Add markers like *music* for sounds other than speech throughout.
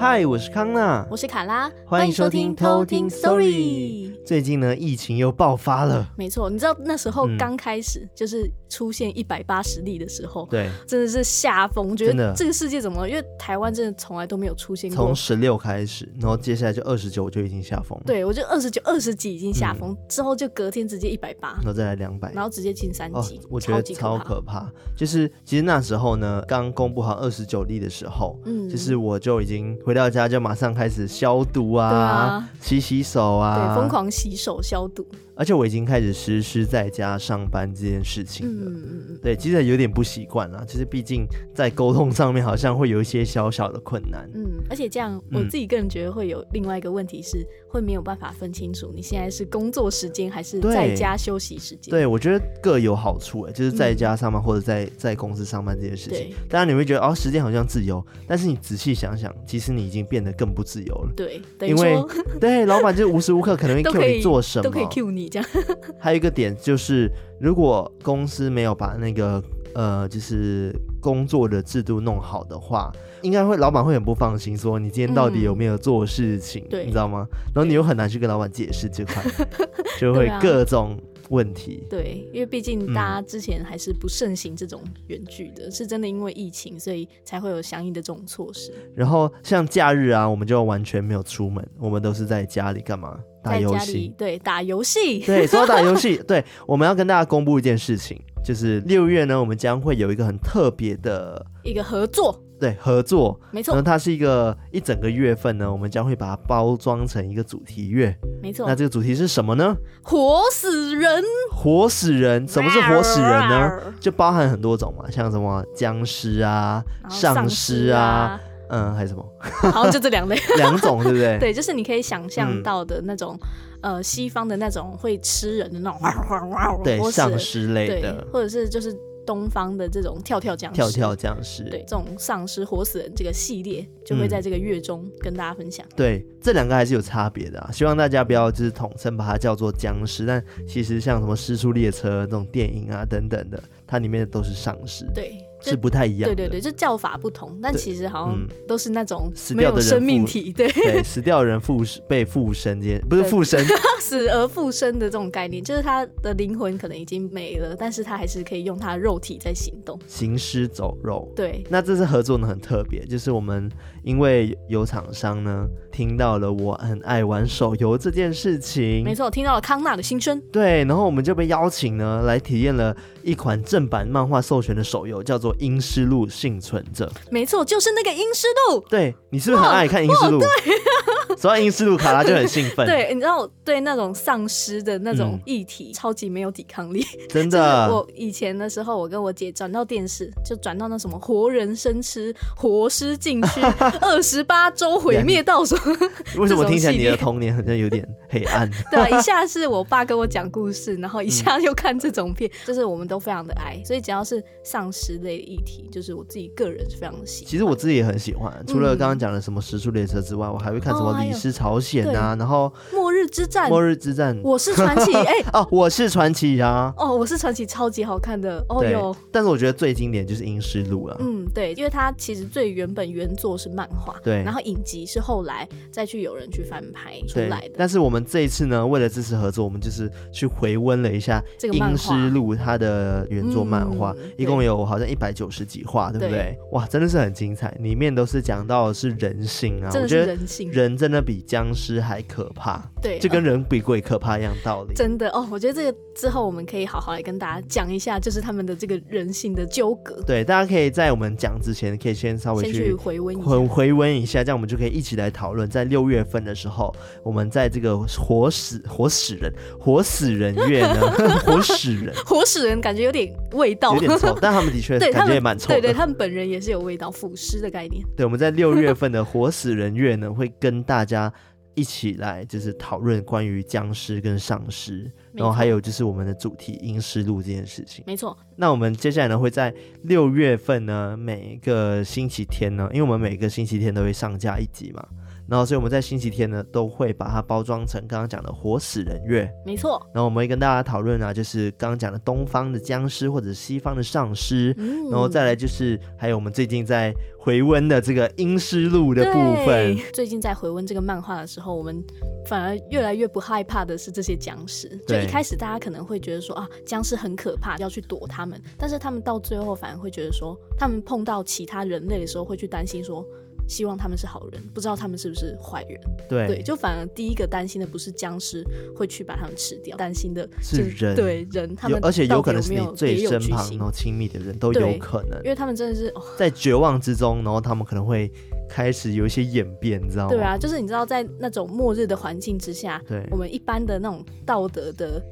嗨，我是康娜，我是卡拉，欢迎收听偷听 Story。最近呢，疫情又爆发了。没错，你知道那时候刚开始、嗯、就是出现一百八十例的时候，对，真的是吓疯，觉得这个世界怎么了？因为台湾真的从来都没有出现过。从十六开始，然后接下来就二十九就已经下风。对，我就二十九、二十几已经吓疯、嗯，之后就隔天直接一百八，然后再来两百，然后直接进三级、哦。我觉得超可怕。就是其实那时候呢，刚公布好二十九例的时候，嗯，就是我就已经回到家就马上开始消毒啊，啊洗洗手啊，对，疯狂洗手消毒。而且我已经开始实施在家上班这件事情了。嗯，对，其实有点不习惯啦。就是毕竟在沟通上面好像会有一些小小的困难。嗯，而且这样我自己个人觉得会有另外一个问题是，会没有办法分清楚你现在是工作时间还是在家休息时间。对，我觉得各有好处哎，就是在家上班或者在在公司上班这件事情。当然你会觉得哦，时间好像自由，但是你仔细想想，其实你已经变得更不自由了。对，因为对老板就无时无刻可能会 *laughs* cue 你做什么，都可以 cue 你。这样，*laughs* 还有一个点就是，如果公司没有把那个呃，就是工作的制度弄好的话，应该会老板会很不放心，说你今天到底有没有做事情，嗯、你知道吗？然后你又很难去跟老板解释这块，就会各种问题。对，因为毕竟大家之前还是不盛行这种远距的、嗯，是真的因为疫情，所以才会有相应的这种措施。然后像假日啊，我们就完全没有出门，我们都是在家里干嘛？打游戏，对，打游戏，*laughs* 对，说到打游戏，*laughs* 对，我们要跟大家公布一件事情，就是六月呢，我们将会有一个很特别的一个合作，对，合作，没错，然后它是一个一整个月份呢，我们将会把它包装成一个主题月，没错，那这个主题是什么呢？活死人，活死人，什么是活死人呢？就包含很多种嘛，像什么僵尸啊、丧尸啊。嗯，还是什么？*laughs* 好，就这两类，*laughs* 两种，对不对？*laughs* 对，就是你可以想象到的那种、嗯，呃，西方的那种会吃人的那种，对，丧尸类的，或者是就是东方的这种跳跳僵尸，跳跳僵尸，对，这种丧尸活死人这个系列就会在这个月中跟大家分享。嗯、对，这两个还是有差别的啊，希望大家不要就是统称把它叫做僵尸，但其实像什么《尸速列车》这种电影啊等等的，它里面都是丧尸。对。是不太一样，对对对，就叫法不同，但其实好像都是那种没有生命体，对。对，死掉的人附被复生，这不是附身，*laughs* 死而复生的这种概念，就是他的灵魂可能已经没了，但是他还是可以用他的肉体在行动，行尸走肉。对，那这次合作呢很特别，就是我们因为有厂商呢听到了我很爱玩手游这件事情，没错，听到了康纳的心声，对，然后我们就被邀请呢来体验了一款正版漫画授权的手游，叫做。阴尸路幸存者，没错，就是那个阴尸路。对，你是不是很爱看阴尸路？对，说到阴尸路，卡拉就很兴奋。*laughs* 对，你知道我对那种丧尸的那种议题、嗯、超级没有抵抗力，真的。*laughs* 我以前的时候，我跟我姐转到电视，就转到那什么活人生吃、活尸禁区、*laughs* 二十八周毁灭倒数。为什么听起来你的童年好像有点黑暗？对，一下是我爸跟我讲故事，然后一下又看这种片，嗯、就是我们都非常的爱，所以只要是丧尸类议题，就是我自己个人是非常的喜欢。其实我自己也很喜欢，除了刚刚讲的什么《时速列车》之外，我还会看什么《李尸朝鲜》啊，然后《末日之战》。末日之战，我是传奇。*laughs* 哎、欸，哦，我是传奇啊。哦，我是传奇，超级好看的。哦哟。但是我觉得最经典就是《阴尸路》了。嗯，对，因为它其实最原本原作是漫画，对，然后影集是后来再去有人去翻拍出来的。但是我们这一次呢，为了支持合作，我们就是去回温了一下《阴尸路》它的原作漫画、嗯，一共有好像一百九十几话。对不对？哇，真的是很精彩，里面都是讲到的是人性啊，真的是人性，人真的比僵尸还可怕，对，就跟人比鬼可怕一样道理。真的哦，我觉得这个之后我们可以好好来跟大家讲一下，就是他们的这个人性的纠葛。对，大家可以在我们讲之前，可以先稍微去，去回温回回温一下，这样我们就可以一起来讨论。在六月份的时候，我们在这个活死活死人活死人月呢，*laughs* 活死人活死人感觉有点味道，有点臭，*laughs* 但他们的确感觉也蛮臭的。对对，他们本人也是有味道，腐尸的概念。对，我们在六月份的活死人月呢，会跟大家一起来，就是讨论关于僵尸跟丧尸，然后还有就是我们的主题阴尸路这件事情。没错。那我们接下来呢，会在六月份呢，每一个星期天呢，因为我们每个星期天都会上架一集嘛。然后所以我们在星期天呢都会把它包装成刚刚讲的活死人月，没错。然后我们会跟大家讨论啊，就是刚刚讲的东方的僵尸或者西方的丧尸，嗯、然后再来就是还有我们最近在回温的这个《阴尸路》的部分。最近在回温这个漫画的时候，我们反而越来越不害怕的是这些僵尸。就一开始大家可能会觉得说啊，僵尸很可怕，要去躲他们，但是他们到最后反而会觉得说，他们碰到其他人类的时候会去担心说。希望他们是好人，不知道他们是不是坏人。对对，就反而第一个担心的不是僵尸会去把他们吃掉，担心的是人。对人，他们而且有可能是你最身旁然后亲密的人都有可能，因为他们真的是、哦、在绝望之中，然后他们可能会开始有一些演变，你知道吗？对啊，就是你知道在那种末日的环境之下，对，我们一般的那种道德的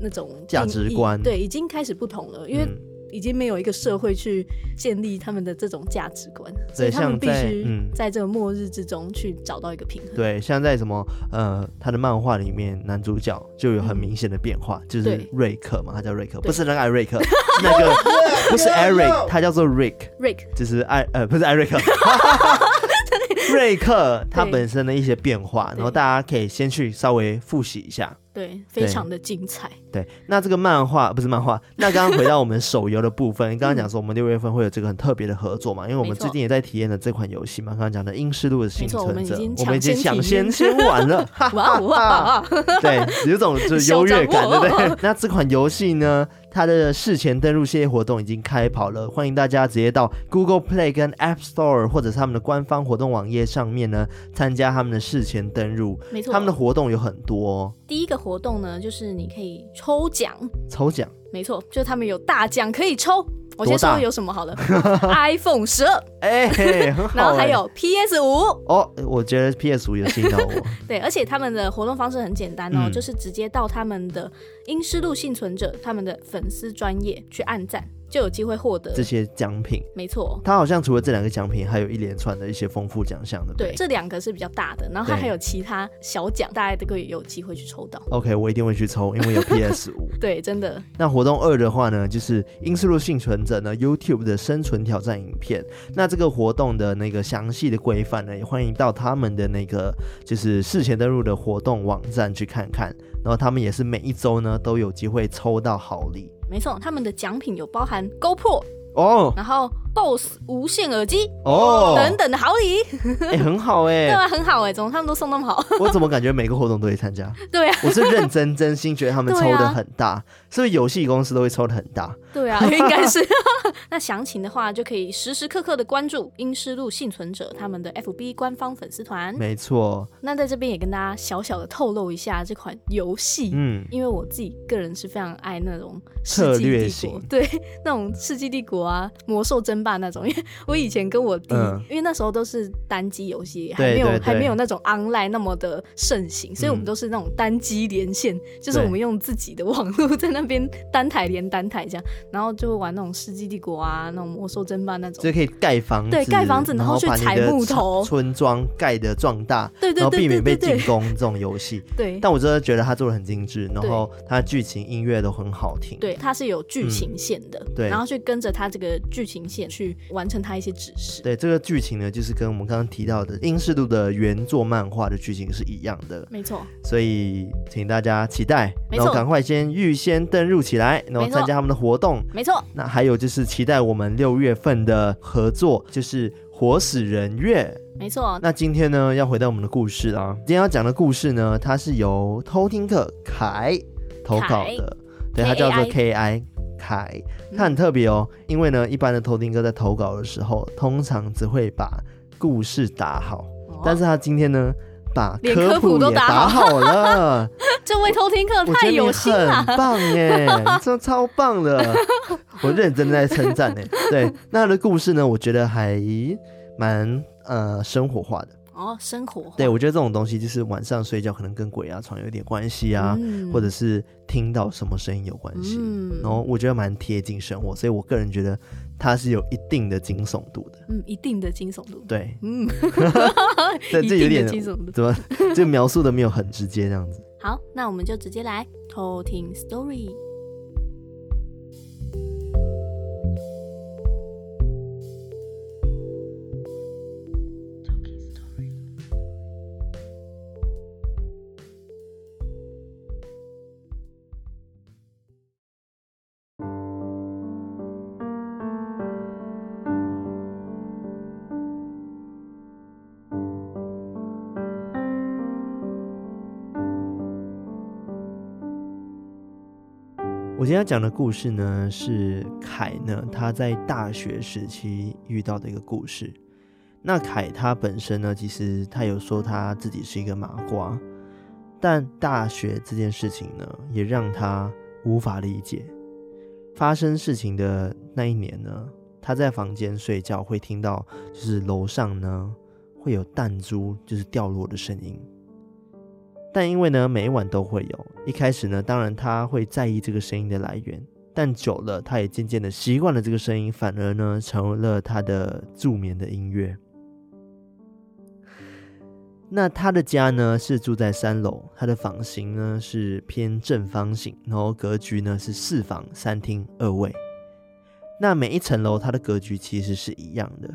那种价值观，对，已经开始不同了，因为。嗯已经没有一个社会去建立他们的这种价值观，所以他们必须在这个末日之中去找到一个平衡。对，像在什么呃，他的漫画里面，男主角就有很明显的变化，嗯、就是瑞克嘛，他叫瑞克，不是那个艾瑞克，*laughs* 那个不是 Eric，他叫做 Rick，Rick 就是艾呃不是艾瑞克，*laughs* *laughs* 瑞克他本身的一些变化，然后大家可以先去稍微复习一下。对，非常的精彩。对，那这个漫画不是漫画。*laughs* 那刚刚回到我们手游的部分，刚刚讲说我们六月份会有这个很特别的合作嘛？因为我们最近也在体验了这款游戏嘛。刚刚讲的《英式路的幸存者》，我们已经抢先先玩了。*laughs* 哇哇！*laughs* 对，有种就是优越感，对不对？那这款游戏呢，它的事前登录系列活动已经开跑了，欢迎大家直接到 Google Play 跟 App Store 或者是他们的官方活动网页上面呢，参加他们的事前登录。没错，他们的活动有很多哦。第一个活动呢，就是你可以抽奖，抽奖，没错，就是他们有大奖可以抽。我先说有什么好的，*laughs* iPhone 十二，哎，*laughs* 然后还有 PS 五。哦，我觉得 PS 五有吸引到我。*laughs* 对，而且他们的活动方式很简单哦，嗯、就是直接到他们的英诗路幸存者他们的粉丝专业去按赞。就有机会获得这些奖品，没错。它好像除了这两个奖品，还有一连串的一些丰富奖项的。对，这两个是比较大的，然后它还有其他小奖，大家都可以有机会去抽到。OK，我一定会去抽，因为有 *laughs* PS 五。*laughs* 对，真的。那活动二的话呢，就是《阴尸路幸存者》呢 YouTube 的生存挑战影片。那这个活动的那个详细的规范呢，也欢迎到他们的那个就是事前登录的活动网站去看看。然后他们也是每一周呢都有机会抽到好礼。没错，他们的奖品有包含 GoPro 哦，然后 BOSS 无线耳机哦等等的好礼，哎、欸，很好哎、欸，*laughs* 对啊，很好哎、欸，怎么他们都送那么好？我怎么感觉每个活动都会参加？对啊，我是认真真心觉得他们抽的很大，啊、是不是游戏公司都会抽的很大？对啊，应该是。*laughs* 那详情的话，就可以时时刻刻的关注阴尸路幸存者他们的 FB 官方粉丝团。没错。那在这边也跟大家小小的透露一下这款游戏，嗯，因为我自己个人是非常爱那种策略型，对，那种世纪帝国啊、魔兽争霸那种。因为我以前跟我弟，嗯、因为那时候都是单机游戏，还没有还没有那种 online 那么的盛行，所以我们都是那种单机连线，嗯、就是我们用自己的网络在那边单台连单台这样，然后就会玩那种世纪帝国。啊，那种魔兽争霸那种，就可以盖房子，对，盖房子，然后去采木头，村庄盖的壮大，对对对，然后避免被进攻这种游戏。对，但我真的觉得他做的很精致，然后他的剧情、音乐都很好听。对，它是有剧情线的，对，然后去跟着它这个剧情线去完成他一些指示。对，这个剧情呢，就是跟我们刚刚提到的《英式度》的原作漫画的剧情是一样的，没错。所以请大家期待，然后赶快先预先登入起来，然后参加他们的活动。没错。那还有就是期。待我们六月份的合作就是活死人月，没错。那今天呢，要回到我们的故事啊。今天要讲的故事呢，它是由偷听客凯投稿的，对，它叫做 K I 凯，他很特别哦，嗯、因为呢，一般的偷听哥在投稿的时候，通常只会把故事打好，哦、但是他今天呢。把科普都打好了，*laughs* 这位偷听客太有心了，很棒耶，这超棒的，*laughs* 我认真在称赞呢。对，那他的故事呢，我觉得还蛮呃生活化的。哦，生活。对，我觉得这种东西就是晚上睡觉可能跟鬼压床有点关系啊，嗯、或者是听到什么声音有关系。嗯，然后我觉得蛮贴近生活，所以我个人觉得它是有一定的惊悚度的。嗯，一定的惊悚度。对，嗯，*laughs* 对，*laughs* 这有点惊悚度，怎么就描述的没有很直接这样子？好，那我们就直接来偷听 story。今天要讲的故事呢，是凯呢他在大学时期遇到的一个故事。那凯他本身呢，其实他有说他自己是一个麻瓜，但大学这件事情呢，也让他无法理解。发生事情的那一年呢，他在房间睡觉，会听到就是楼上呢会有弹珠就是掉落的声音。但因为呢，每一晚都会有，一开始呢，当然他会在意这个声音的来源，但久了，他也渐渐的习惯了这个声音，反而呢，成为了他的助眠的音乐。那他的家呢是住在三楼，他的房型呢是偏正方形，然后格局呢是四房三厅二卫。那每一层楼它的格局其实是一样的，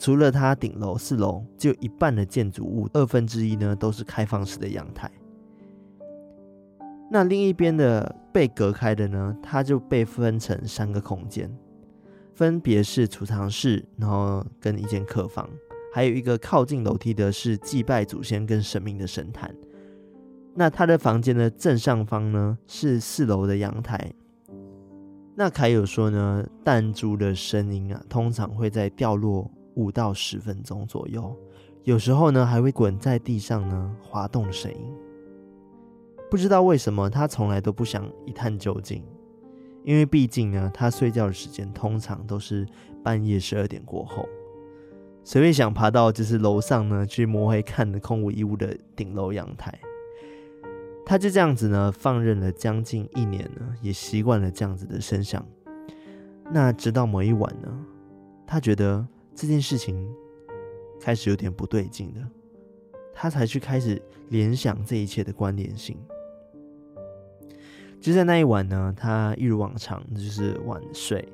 除了它顶楼四楼只有一半的建筑物，二分之一呢都是开放式的阳台。那另一边的被隔开的呢，它就被分成三个空间，分别是储藏室，然后跟一间客房。还有一个靠近楼梯的是祭拜祖先跟神明的神坛。那他的房间的正上方呢是四楼的阳台。那凯有说呢，弹珠的声音啊，通常会在掉落五到十分钟左右，有时候呢还会滚在地上呢滑动的声音。不知道为什么他从来都不想一探究竟，因为毕竟呢他睡觉的时间通常都是半夜十二点过后。谁会想爬到就是楼上呢，去摸黑看的空无一物的顶楼阳台？他就这样子呢，放任了将近一年呢，也习惯了这样子的声响。那直到某一晚呢，他觉得这件事情开始有点不对劲了，他才去开始联想这一切的关联性。就在那一晚呢，他一如往常就是晚睡，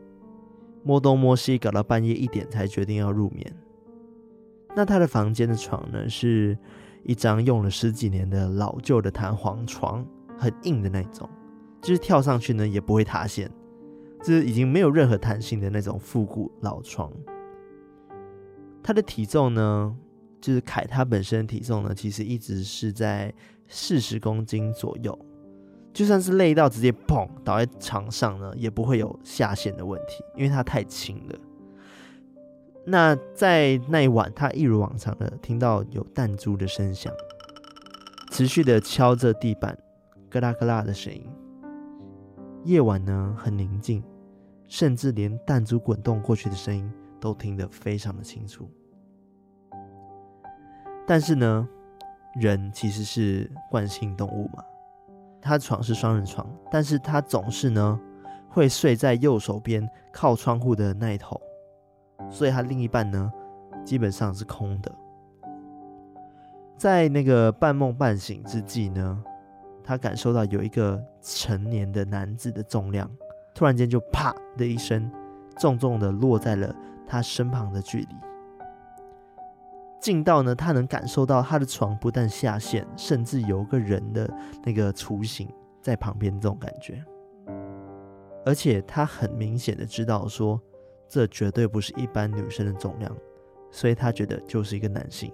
摸东摸西，搞到半夜一点才决定要入眠。那他的房间的床呢，是一张用了十几年的老旧的弹簧床，很硬的那种，就是跳上去呢也不会塌陷，就是已经没有任何弹性的那种复古老床。他的体重呢，就是凯他本身的体重呢，其实一直是在四十公斤左右，就算是累到直接砰倒在床上呢，也不会有下陷的问题，因为他太轻了。那在那一晚，他一如往常的听到有弹珠的声响，持续的敲着地板，咯啦咯啦的声音。夜晚呢很宁静，甚至连弹珠滚动过去的声音都听得非常的清楚。但是呢，人其实是惯性动物嘛，他床是双人床，但是他总是呢会睡在右手边靠窗户的那一头。所以他另一半呢，基本上是空的。在那个半梦半醒之际呢，他感受到有一个成年的男子的重量，突然间就啪的一声，重重的落在了他身旁的距离，近到呢，他能感受到他的床不但下陷，甚至有个人的那个雏形在旁边，这种感觉。而且他很明显的知道说。这绝对不是一般女生的重量，所以他觉得就是一个男性。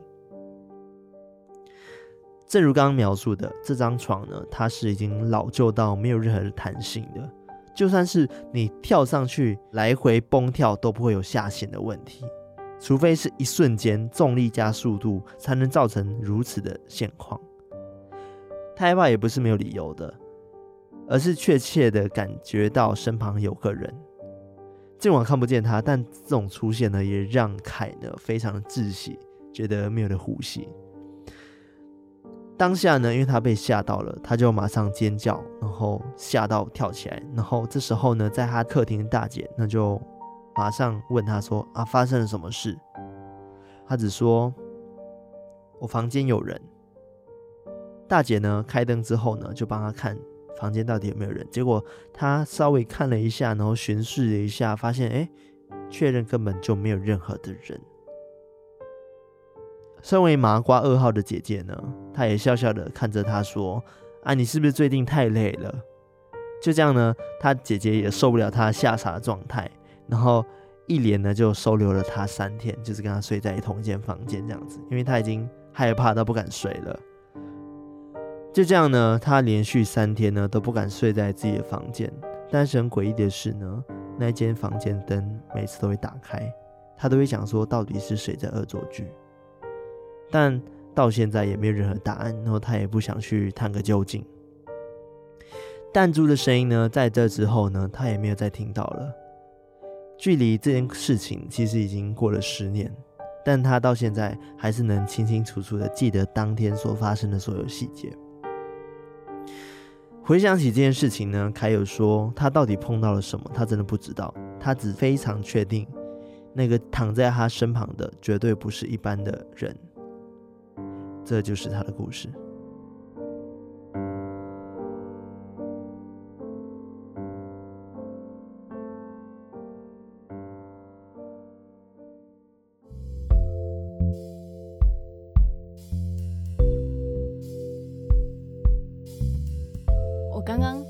正如刚刚描述的，这张床呢，它是已经老旧到没有任何的弹性的，就算是你跳上去来回蹦跳都不会有下陷的问题，除非是一瞬间重力加速度才能造成如此的现况。他害怕也不是没有理由的，而是确切的感觉到身旁有个人。尽管看不见他，但这种出现呢，也让凯呢非常的窒息，觉得没有了呼吸。当下呢，因为他被吓到了，他就马上尖叫，然后吓到跳起来。然后这时候呢，在他客厅的大姐那就马上问他说：“啊，发生了什么事？”他只说：“我房间有人。”大姐呢开灯之后呢，就帮他看。房间到底有没有人？结果他稍微看了一下，然后巡视了一下，发现哎，确认根本就没有任何的人。身为麻瓜二号的姐姐呢，她也笑笑的看着他说：“啊，你是不是最近太累了？”就这样呢，他姐姐也受不了他吓傻的状态，然后一连呢就收留了他三天，就是跟他睡在同一间房间这样子，因为他已经害怕到不敢睡了。就这样呢，他连续三天呢都不敢睡在自己的房间，但是很诡异的是呢，那间房间灯每次都会打开，他都会想说到底是谁在恶作剧，但到现在也没有任何答案，然后他也不想去探个究竟。弹珠的声音呢，在这之后呢，他也没有再听到了。距离这件事情其实已经过了十年，但他到现在还是能清清楚楚的记得当天所发生的所有细节。回想起这件事情呢，凯友说他到底碰到了什么，他真的不知道。他只非常确定，那个躺在他身旁的绝对不是一般的人。这就是他的故事。我刚刚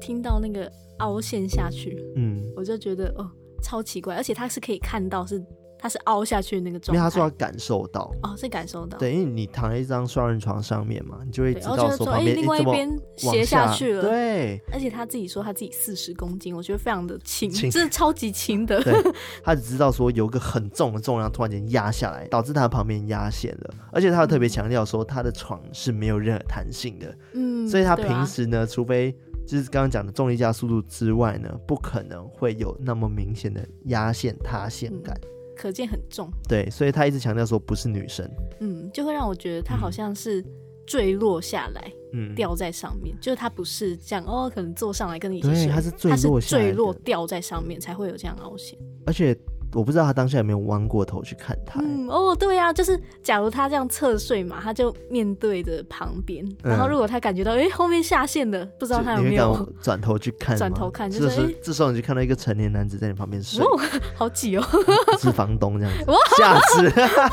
听到那个凹陷下去，嗯，我就觉得哦，超奇怪，而且他是可以看到是他是凹下去的那个状态，因为他说他感受到。哦，是感受到，对，因为你躺在一张双人床上面嘛，你就会知道说旁边、欸、另外一边斜下去了，对，而且他自己说他自己四十公斤，我觉得非常的轻，真的超级轻的，*laughs* 对，他只知道说有个很重的重量突然间压下来，导致他的旁边压线了，而且他特别强调说他的床是没有任何弹性的，嗯，所以他平时呢，啊、除非就是刚刚讲的重力加速度之外呢，不可能会有那么明显的压线塌陷感，嗯，可见很重。对，所以他一直强调说不是女生，嗯，就会让我觉得他好像是坠落下来，嗯，掉在上面，就是他不是这样哦，可能坐上来跟你一起睡，他是坠落掉在上面才会有这样凹陷，而且。我不知道他当下有没有弯过头去看他。嗯，哦，对呀、啊，就是假如他这样侧睡嘛，他就面对着旁边、嗯，然后如果他感觉到哎、欸、后面下线的，不知道他有没有转头去看，转头看，就是这时候，这时候你就看到一个成年男子在你旁边睡，哦，好挤哦，是房东这样子，吓死，哇，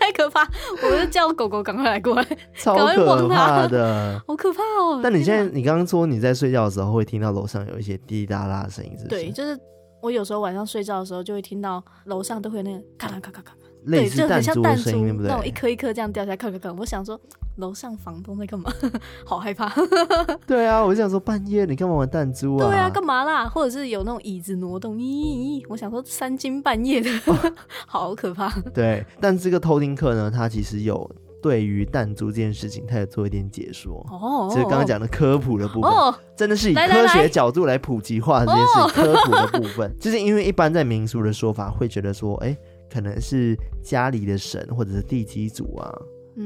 太可怕，我就叫狗狗赶快来过来，超可怕的，好可怕哦。但你现在，你刚刚说你在睡觉的时候会听到楼上有一些滴滴答答的声音，是不是？对，就是。我有时候晚上睡觉的时候，就会听到楼上都会有那个咔啦咔咔咔，类似弹珠的声音，对，就很像弹珠那种一颗一颗这样掉下来，咔咔咔。我想说，楼上房东在干嘛？*laughs* 好害怕。*laughs* 对啊，我就想说半夜你干嘛玩弹珠啊？对啊，干嘛啦？或者是有那种椅子挪动，咦咦？我想说三更半夜的，*laughs* 好可怕。对，但这个偷听课呢，它其实有。对于弹珠这件事情，他有做一点解说。哦，就是刚刚讲的科普的部分，哦，真的是以科学角度来普及化这件事。科普的部分，*laughs* 就是因为一般在民俗的说法，会觉得说，哎，可能是家里的神或者是地基主啊。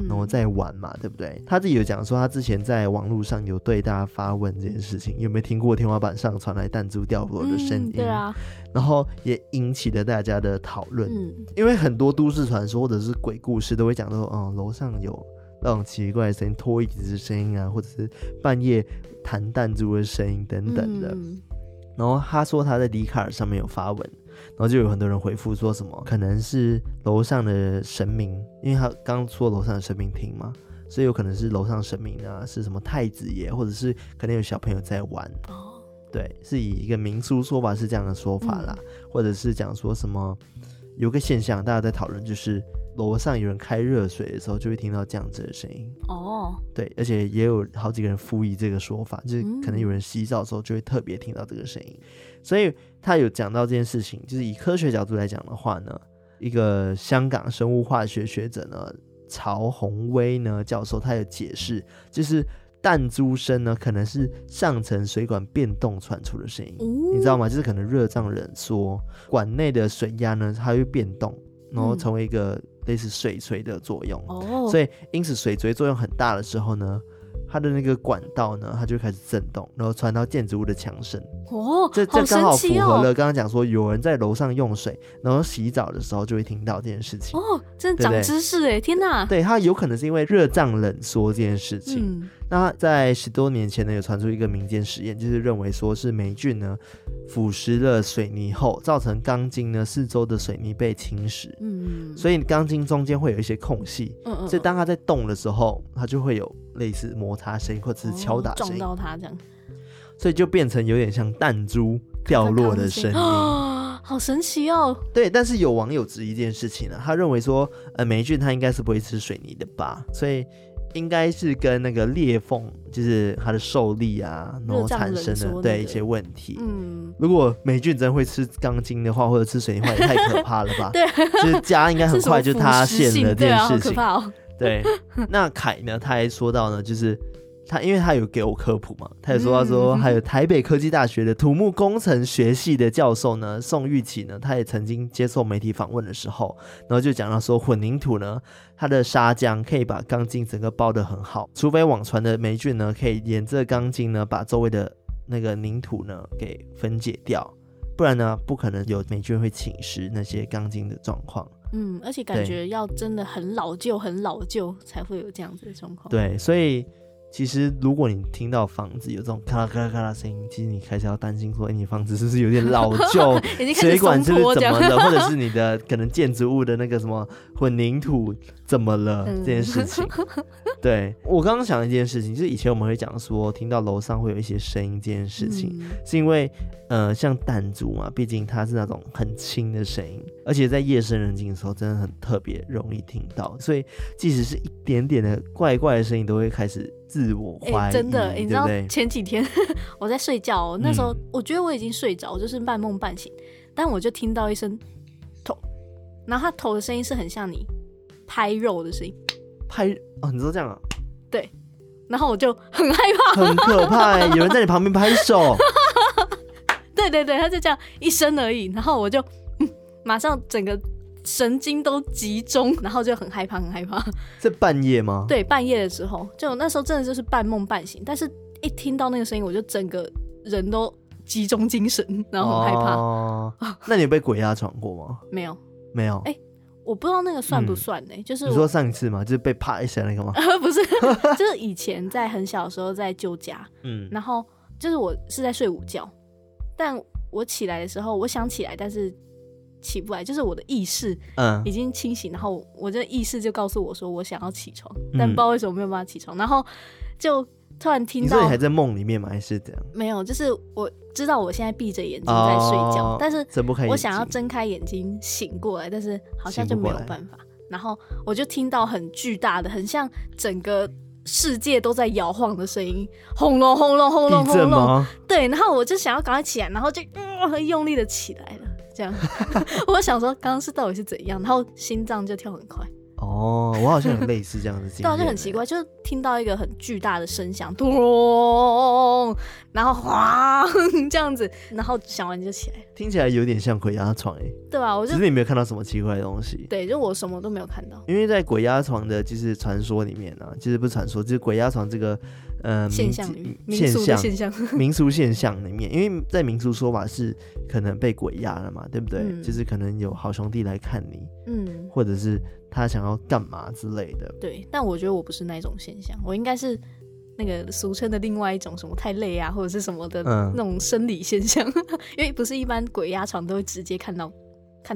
然后在玩嘛，对不对？他自己有讲说，他之前在网络上有对大家发问这件事情，有没有听过天花板上传来弹珠掉落的声音？嗯，对啊。然后也引起了大家的讨论。嗯，因为很多都市传说或者是鬼故事都会讲说，嗯，楼上有那种奇怪的声音，拖椅子的声音啊，或者是半夜弹弹珠的声音等等的。嗯。然后他说他在迪卡尔上面有发文。然后就有很多人回复说什么可能是楼上的神明，因为他刚说楼上的神明听嘛，所以有可能是楼上神明啊，是什么太子爷，或者是可能有小朋友在玩。哦，对，是以一个民俗说法是这样的说法啦，嗯、或者是讲说什么有个现象大家在讨论，就是楼上有人开热水的时候就会听到这样子的声音。哦，对，而且也有好几个人附议这个说法，就是可能有人洗澡的时候就会特别听到这个声音。所以他有讲到这件事情，就是以科学角度来讲的话呢，一个香港生物化学学者呢，曹宏威呢教授，他有解释，就是弹珠声呢可能是上层水管变动传出的声音，你知道吗？就是可能热胀冷缩，管内的水压呢它会变动，然后成为一个类似水锤的作用。哦，所以因此水锤作用很大的时候呢。它的那个管道呢，它就开始震动，然后传到建筑物的墙身。哦，这这刚好符合了刚刚讲说有人在楼上用水，然后洗澡的时候就会听到这件事情。哦，真的长知识哎！天哪，对，它有可能是因为热胀冷缩这件事情。嗯那在十多年前呢，有传出一个民间实验，就是认为说是霉菌呢腐蚀了水泥后，造成钢筋呢四周的水泥被侵蚀，嗯，所以钢筋中间会有一些空隙，嗯嗯，所以当它在动的时候，它就会有类似摩擦声或者是敲打声，撞到它这样，所以就变成有点像弹珠掉落的声音，哦，*gasps* 好神奇哦。对，但是有网友质疑这件事情呢，他认为说，呃，霉菌它应该是不会吃水泥的吧，所以。应该是跟那个裂缝，就是它的受力啊，然后产生的、那个、对一些问题。嗯，如果霉菌真会吃钢筋的话，或者吃水泥的话，也太可怕了吧？*laughs* 对，就是家应该很快就塌陷了这件事情。对、啊、对，那凯呢？他还说到呢，就是。他因为他有给我科普嘛，他也说他说，还有台北科技大学的土木工程学系的教授呢，宋玉琪呢，他也曾经接受媒体访问的时候，然后就讲到说，混凝土呢，它的砂浆可以把钢筋整个包得很好，除非网传的霉菌呢，可以沿着钢筋呢，把周围的那个泥土呢给分解掉，不然呢，不可能有霉菌会侵蚀那些钢筋的状况。嗯，而且感觉要真的很老旧、很老旧才会有这样子的状况。对，所以。其实，如果你听到房子有这种咔啦咔啦咔啦声音，其实你开始要担心说，哎，你房子是不是有点老旧，*laughs* 水管是不是怎么了，或者是你的可能建筑物的那个什么混凝土怎么了、嗯、这件事情。*laughs* 对，我刚刚想的一件事情，就是以前我们会讲说，听到楼上会有一些声音这件事情，嗯、是因为呃，像弹珠嘛，毕竟它是那种很轻的声音，而且在夜深人静的时候，真的很特别容易听到，所以即使是一点点的怪怪的声音，都会开始。自我怀疑、欸，真的，你知道前几天 *laughs* 我在睡觉、喔，那时候我觉得我已经睡着，就是半梦半醒，但我就听到一声头，然后他头的声音是很像你拍肉的声音，拍哦，你知道这样啊？对，然后我就很害怕，很可怕、欸，*laughs* 有人在你旁边拍手，对对对，他就这样一声而已，然后我就、嗯、马上整个。神经都集中，然后就很害怕，很害怕。是半夜吗？对，半夜的时候，就那时候真的就是半梦半醒，但是一听到那个声音，我就整个人都集中精神，然后很害怕。哦，*laughs* 那你有被鬼压床过吗？没有，没有。哎、欸，我不知道那个算不算呢、欸？嗯、就是你说上一次嘛？就是被啪一下那个吗？*laughs* 不是，*laughs* 就是以前在很小的时候在旧家，嗯，然后就是我是在睡午觉，但我起来的时候，我想起来，但是。起不来，就是我的意识，嗯，已经清醒，嗯、然后我这意识就告诉我说我想要起床，嗯、但不知道为什么没有办法起床，然后就突然听到，你还在梦里面吗？还是怎样？没有，就是我知道我现在闭着眼睛在睡觉，哦、但是我想要睁开眼睛醒过来，但是好像就没有办法。然后我就听到很巨大的，很像整个世界都在摇晃的声音，轰隆轰隆轰隆轰隆，对，然后我就想要赶快起来，然后就嗯很用力的起来了。这样，*laughs* 我想说，刚刚是到底是怎样，然后心脏就跳很快。哦，我好像有类似这样的经历，*laughs* 对，就很奇怪，就听到一个很巨大的声响，咚，然后哗 *laughs* 这样子，然后想完就起来，听起来有点像鬼压床诶，对吧？我就其实你没有看到什么奇怪的东西，对，就我什么都没有看到，因为在鬼压床的就是传说里面呢、啊，其实不是传说，就是鬼压床这个呃现象现象现象 *laughs* 民俗现象里面，因为在民俗说法是可能被鬼压了嘛，对不对？嗯、就是可能有好兄弟来看你，嗯，或者是。他想要干嘛之类的？对，但我觉得我不是那种现象，我应该是那个俗称的另外一种什么太累啊，或者是什么的那种生理现象，嗯、*laughs* 因为不是一般鬼压床都会直接看到。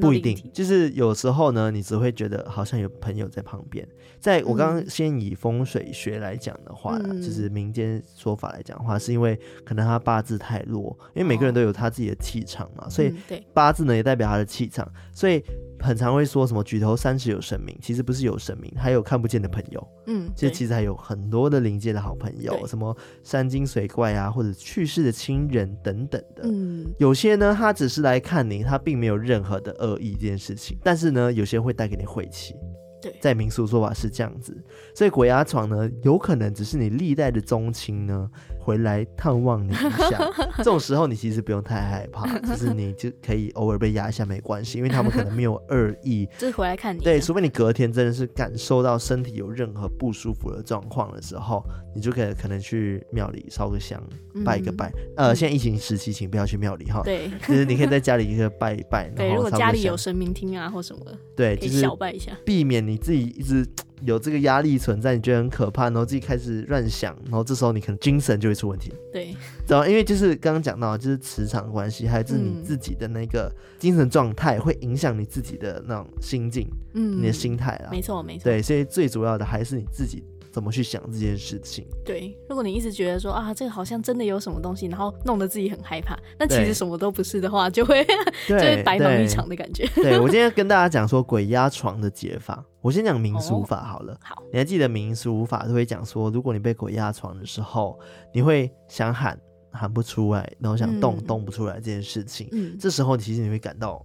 不一定，就是有时候呢，你只会觉得好像有朋友在旁边。在我刚刚先以风水学来讲的话，嗯、就是民间说法来讲的话，是因为可能他八字太弱，因为每个人都有他自己的气场嘛，哦、所以八字呢也代表他的气场，所以很常会说什么举头三尺有神明，其实不是有神明，还有看不见的朋友。嗯，其实其实还有很多的灵界的好朋友，什么山精水怪啊，或者去世的亲人等等的。嗯，有些呢，他只是来看你，他并没有任何的。恶意这件事情，但是呢，有些人会带给你晦气。对，在民俗说法是这样子，所以鬼压床呢，有可能只是你历代的宗亲呢回来探望你一下。*laughs* 这种时候，你其实不用太害怕，*laughs* 就是你就可以偶尔被压一下没关系，因为他们可能没有恶意，*laughs* 就是回来看你。对，除非你隔天真的是感受到身体有任何不舒服的状况的时候，你就可以可能去庙里烧个香，拜一个拜。嗯、呃，现在疫情时期，请不要去庙里哈。对，就是你可以在家里一个拜一拜。对，如果家里有神明厅啊或什么的，对，就是小拜一下，避免你自己一直有这个压力存在，你觉得很可怕，然后自己开始乱想，然后这时候你可能精神就会出问题。对，然后因为就是刚刚讲到，就是磁场关系，还有就是你自己的那个精神状态，会影响你自己的那种心境，嗯，你的心态啦，没错没错。对，所以最主要的还是你自己。怎么去想这件事情？对，如果你一直觉得说啊，这个好像真的有什么东西，然后弄得自己很害怕，那其实什么都不是的话，就会 *laughs* 就会白忙一场的感觉。对，对我今天跟大家讲说鬼压床的解法，我先讲民俗法好了。哦、好，你还记得民俗法都会讲说，如果你被鬼压床的时候，你会想喊喊不出来，然后想动、嗯、动不出来这件事情。嗯，这时候其实你会感到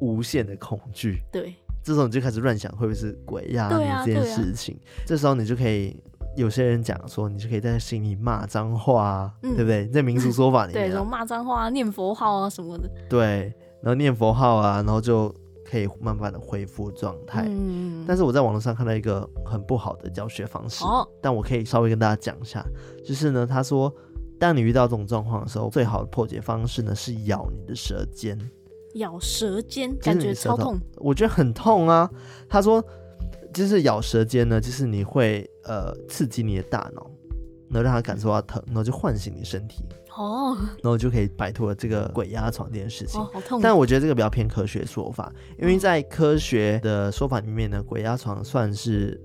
无限的恐惧。对，这时候你就开始乱想会不会是鬼压你这件事情。啊啊、这时候你就可以，有些人讲说，你就可以在心里骂脏话，嗯、对不对？在民俗说法里面、啊，*laughs* 对，什么骂脏话、念佛号啊什么的。对，然后念佛号啊，然后就。可以慢慢的恢复状态，嗯，但是我在网络上看到一个很不好的教学方式，哦，但我可以稍微跟大家讲一下，就是呢，他说，当你遇到这种状况的时候，最好的破解方式呢是咬你的舌尖，咬舌尖，感觉超痛，我觉得很痛啊。他说，就是咬舌尖呢，就是你会呃刺激你的大脑。能让他感受到疼，然后就唤醒你身体哦，然后就可以摆脱了这个鬼压床这件事情。哦，好痛！但我觉得这个比较偏科学说法，因为在科学的说法里面呢，鬼压床算是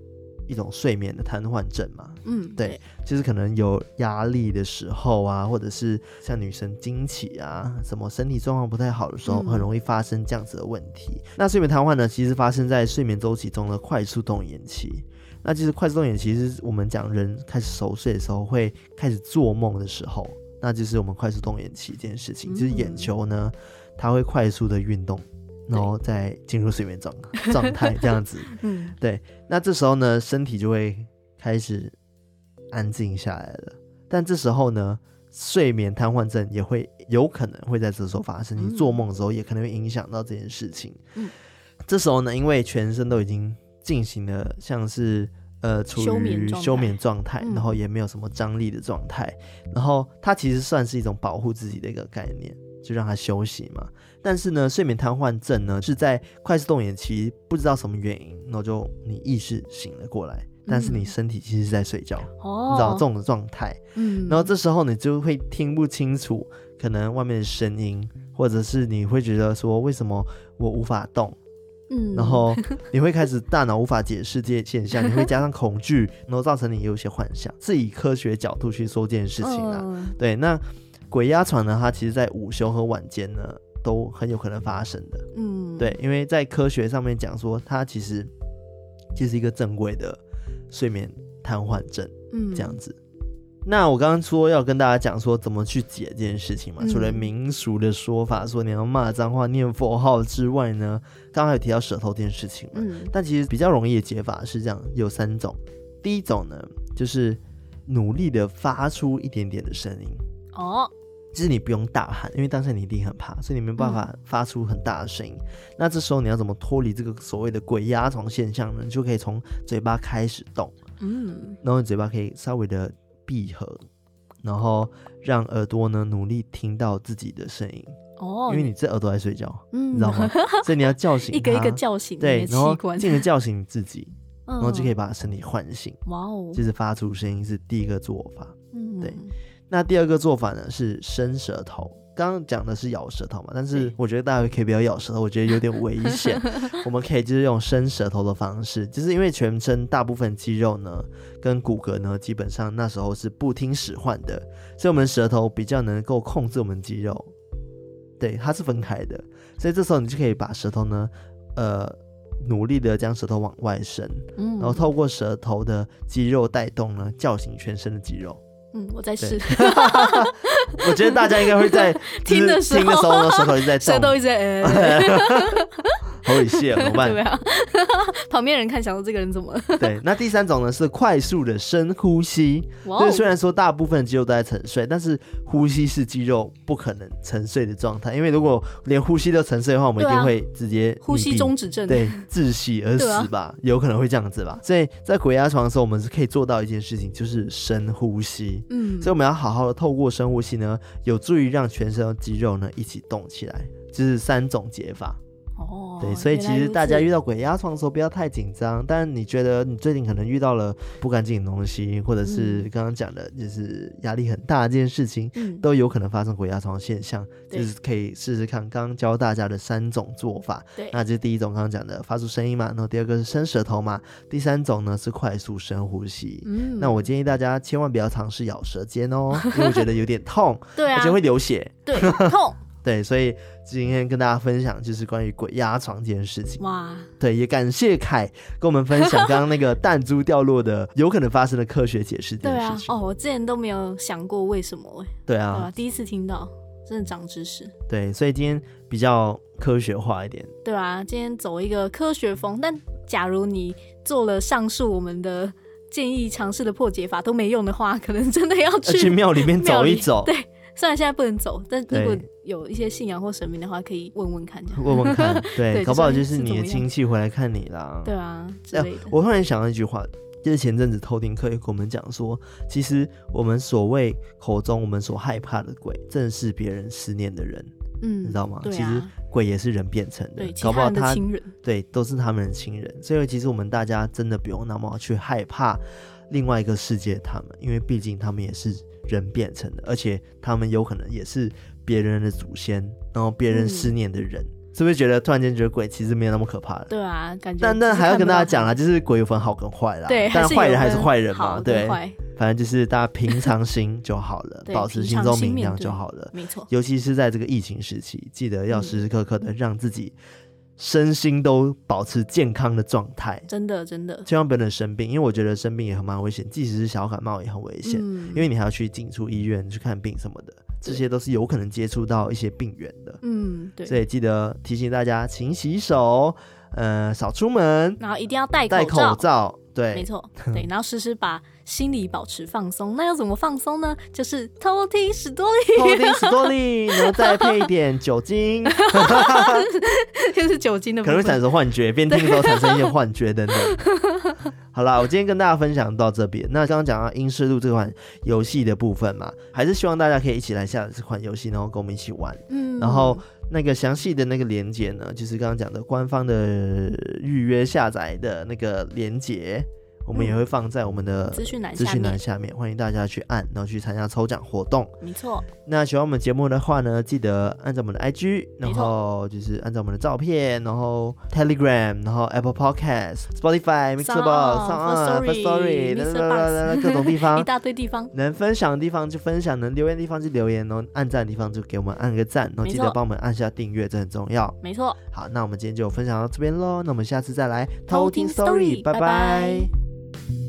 一种睡眠的瘫痪症嘛。嗯，对，就是可能有压力的时候啊，或者是像女生经期啊，什么身体状况不太好的时候，很容易发生这样子的问题。嗯、那睡眠瘫痪呢，其实发生在睡眠周期中的快速动眼期。那其实快速动眼期是我们讲人开始熟睡的时候会开始做梦的时候，那就是我们快速动眼期这件事情，嗯、就是眼球呢，它会快速的运动，然后再进入睡眠状状态这样子。*laughs* 嗯，对。那这时候呢，身体就会开始安静下来了。但这时候呢，睡眠瘫痪症也会有可能会在这时候发生。你做梦的时候也可能会影响到这件事情。嗯，这时候呢，因为全身都已经。进行了像是呃处于休眠状态，然后也没有什么张力的状态，嗯、然后它其实算是一种保护自己的一个概念，就让它休息嘛。但是呢，睡眠瘫痪症呢是在快速动眼期，不知道什么原因，然后就你意识醒了过来，但是你身体其实是在睡觉，哦、你知道这种状态，嗯，然后这时候你就会听不清楚可能外面的声音，或者是你会觉得说为什么我无法动。嗯，然后你会开始大脑无法解释这些现象，你会加上恐惧，然后造成你有一些幻想，*laughs* 是以科学角度去说这件事情啊。嗯、对，那鬼压床呢，它其实在午休和晚间呢都很有可能发生的。嗯，对，因为在科学上面讲说，它其实就是一个正规的睡眠瘫痪症，嗯，这样子。那我刚刚说要跟大家讲说怎么去解这件事情嘛，嗯、除了民俗的说法说你要骂脏话、念佛号之外呢，刚刚有提到舌头这件事情嘛。嗯、但其实比较容易的解法是这样，有三种。第一种呢，就是努力的发出一点点的声音哦，其实你不用大喊，因为当下你一定很怕，所以你没办法发出很大的声音。嗯、那这时候你要怎么脱离这个所谓的鬼压床现象呢？你就可以从嘴巴开始动，嗯，然后你嘴巴可以稍微的。闭合，然后让耳朵呢努力听到自己的声音哦，因为你这耳朵在睡觉，嗯，你知道吗？*laughs* 所以你要叫醒，一个一个叫醒，对，然后进而叫醒你自己，然后就可以把身体唤醒。哇哦，就是发出声音是第一个做法，嗯，对。那第二个做法呢是伸舌头。刚刚讲的是咬舌头嘛，但是我觉得大家可以不要咬舌头，我觉得有点危险。*laughs* 我们可以就是用伸舌头的方式，就是因为全身大部分肌肉呢跟骨骼呢，基本上那时候是不听使唤的，所以我们舌头比较能够控制我们肌肉。对，它是分开的，所以这时候你就可以把舌头呢，呃，努力的将舌头往外伸，然后透过舌头的肌肉带动呢，叫醒全身的肌肉。嗯，我在试。*laughs* 我觉得大家应该会在 *laughs* 听的时候，听的时候，舌头一直在 *laughs* 动，舌头一直在。呃好猥亵，怎么办？对啊，*laughs* 旁边人看，想说这个人怎么了？对，那第三种呢是快速的深呼吸。就是虽然说大部分肌肉都在沉睡，但是呼吸是肌肉不可能沉睡的状态。因为如果连呼吸都沉睡的话，我们一定会直接呼吸终止症，对，窒息而死吧？啊、有可能会这样子吧？所以在鬼压床的时候，我们是可以做到一件事情，就是深呼吸。嗯，所以我们要好好的透过深呼吸呢，有助于让全身的肌肉呢一起动起来。这、就是三种解法。哦，对，所以其实大家遇到鬼压床的时候不要太紧张。但你觉得你最近可能遇到了不干净的东西，或者是刚刚讲的，就是压力很大这件事情，嗯、都有可能发生鬼压床现象。就是可以试试看刚刚教大家的三种做法。对，那这是第一种刚刚讲的发出声音嘛，然后第二个是伸舌头嘛，第三种呢是快速深呼吸。嗯，那我建议大家千万不要尝试咬舌尖哦，因为我觉得有点痛，*laughs* 对啊，而且会流血，对，痛。*laughs* 对，所以今天跟大家分享就是关于鬼压床这件事情。哇，对，也感谢凯跟我们分享刚刚那个 *laughs* 弹珠掉落的有可能发生的科学解释这件事情。对啊，哦，我之前都没有想过为什么哎。对啊，对啊，第一次听到，真的长知识。对，所以今天比较科学化一点。对啊，今天走一个科学风。但假如你做了上述我们的建议尝试的破解法都没用的话，可能真的要去去庙里面走一走。对。虽然现在不能走，但如果有一些信仰或神明的话，可以问问看。问问看，*laughs* 对，搞不好就是你的亲戚回来看你啦。对啊，之类的。我突然想到一句话，就是前阵子偷听课也跟我们讲说，其实我们所谓口中我们所害怕的鬼，正是别人思念的人。嗯，你知道吗？其实鬼也是人变成的，搞不好他亲人，对，都是他们的亲人。所以其实我们大家真的不用那么去害怕另外一个世界，他们，因为毕竟他们也是。人变成的，而且他们有可能也是别人的祖先，然后别人思念的人，嗯、是不是觉得突然间觉得鬼其实没有那么可怕了？对啊，感觉。但但还要跟大家讲啦，就是鬼有分好跟坏啦，对，但坏人还是坏人嘛，对，反正就是大家平常心就好了，*laughs* 保持心中明亮就好了，没错。尤其是在这个疫情时期，记得要时时刻刻的让自己。身心都保持健康的状态，真的真的，千万不能生病，因为我觉得生病也很蛮危险，即使是小感冒也很危险，嗯、因为你还要去进出医院去看病什么的，这些都是有可能接触到一些病源的。嗯，对，所以记得提醒大家，勤洗手，呃，少出门，然后一定要戴戴口罩。对，没错，对，*laughs* 然后时时把心理保持放松。那要怎么放松呢？就是偷听史多利，偷听史多利，*laughs* 然后再配一点酒精，*laughs* 就是酒精的，可能会产生幻觉，边听的时候产生一些幻觉等等。好啦，我今天跟大家分享到这边。那刚刚讲到《英式路》这款游戏的部分嘛，还是希望大家可以一起来下载这款游戏，然后跟我们一起玩。嗯，然后那个详细的那个连接呢，就是刚刚讲的官方的预约下载的那个连结。我们也会放在我们的资讯栏资讯栏下面，欢迎大家去按，然后去参加抽奖活动。没错。那喜欢我们节目的话呢，记得按照我们的 IG，然后就是按照我们的照片，然后 Telegram，然后 Apple Podcast、Spotify、Firstory，等等等等各种地方，*laughs* 一大堆地方。能分享的地方就分享，能留言的地方就留言，然后按赞的地方就给我们按个赞，然后记得帮我们按下订阅，这很重要。没错。好，那我们今天就分享到这边喽，那我们下次再来偷听 Story，拜拜。thank you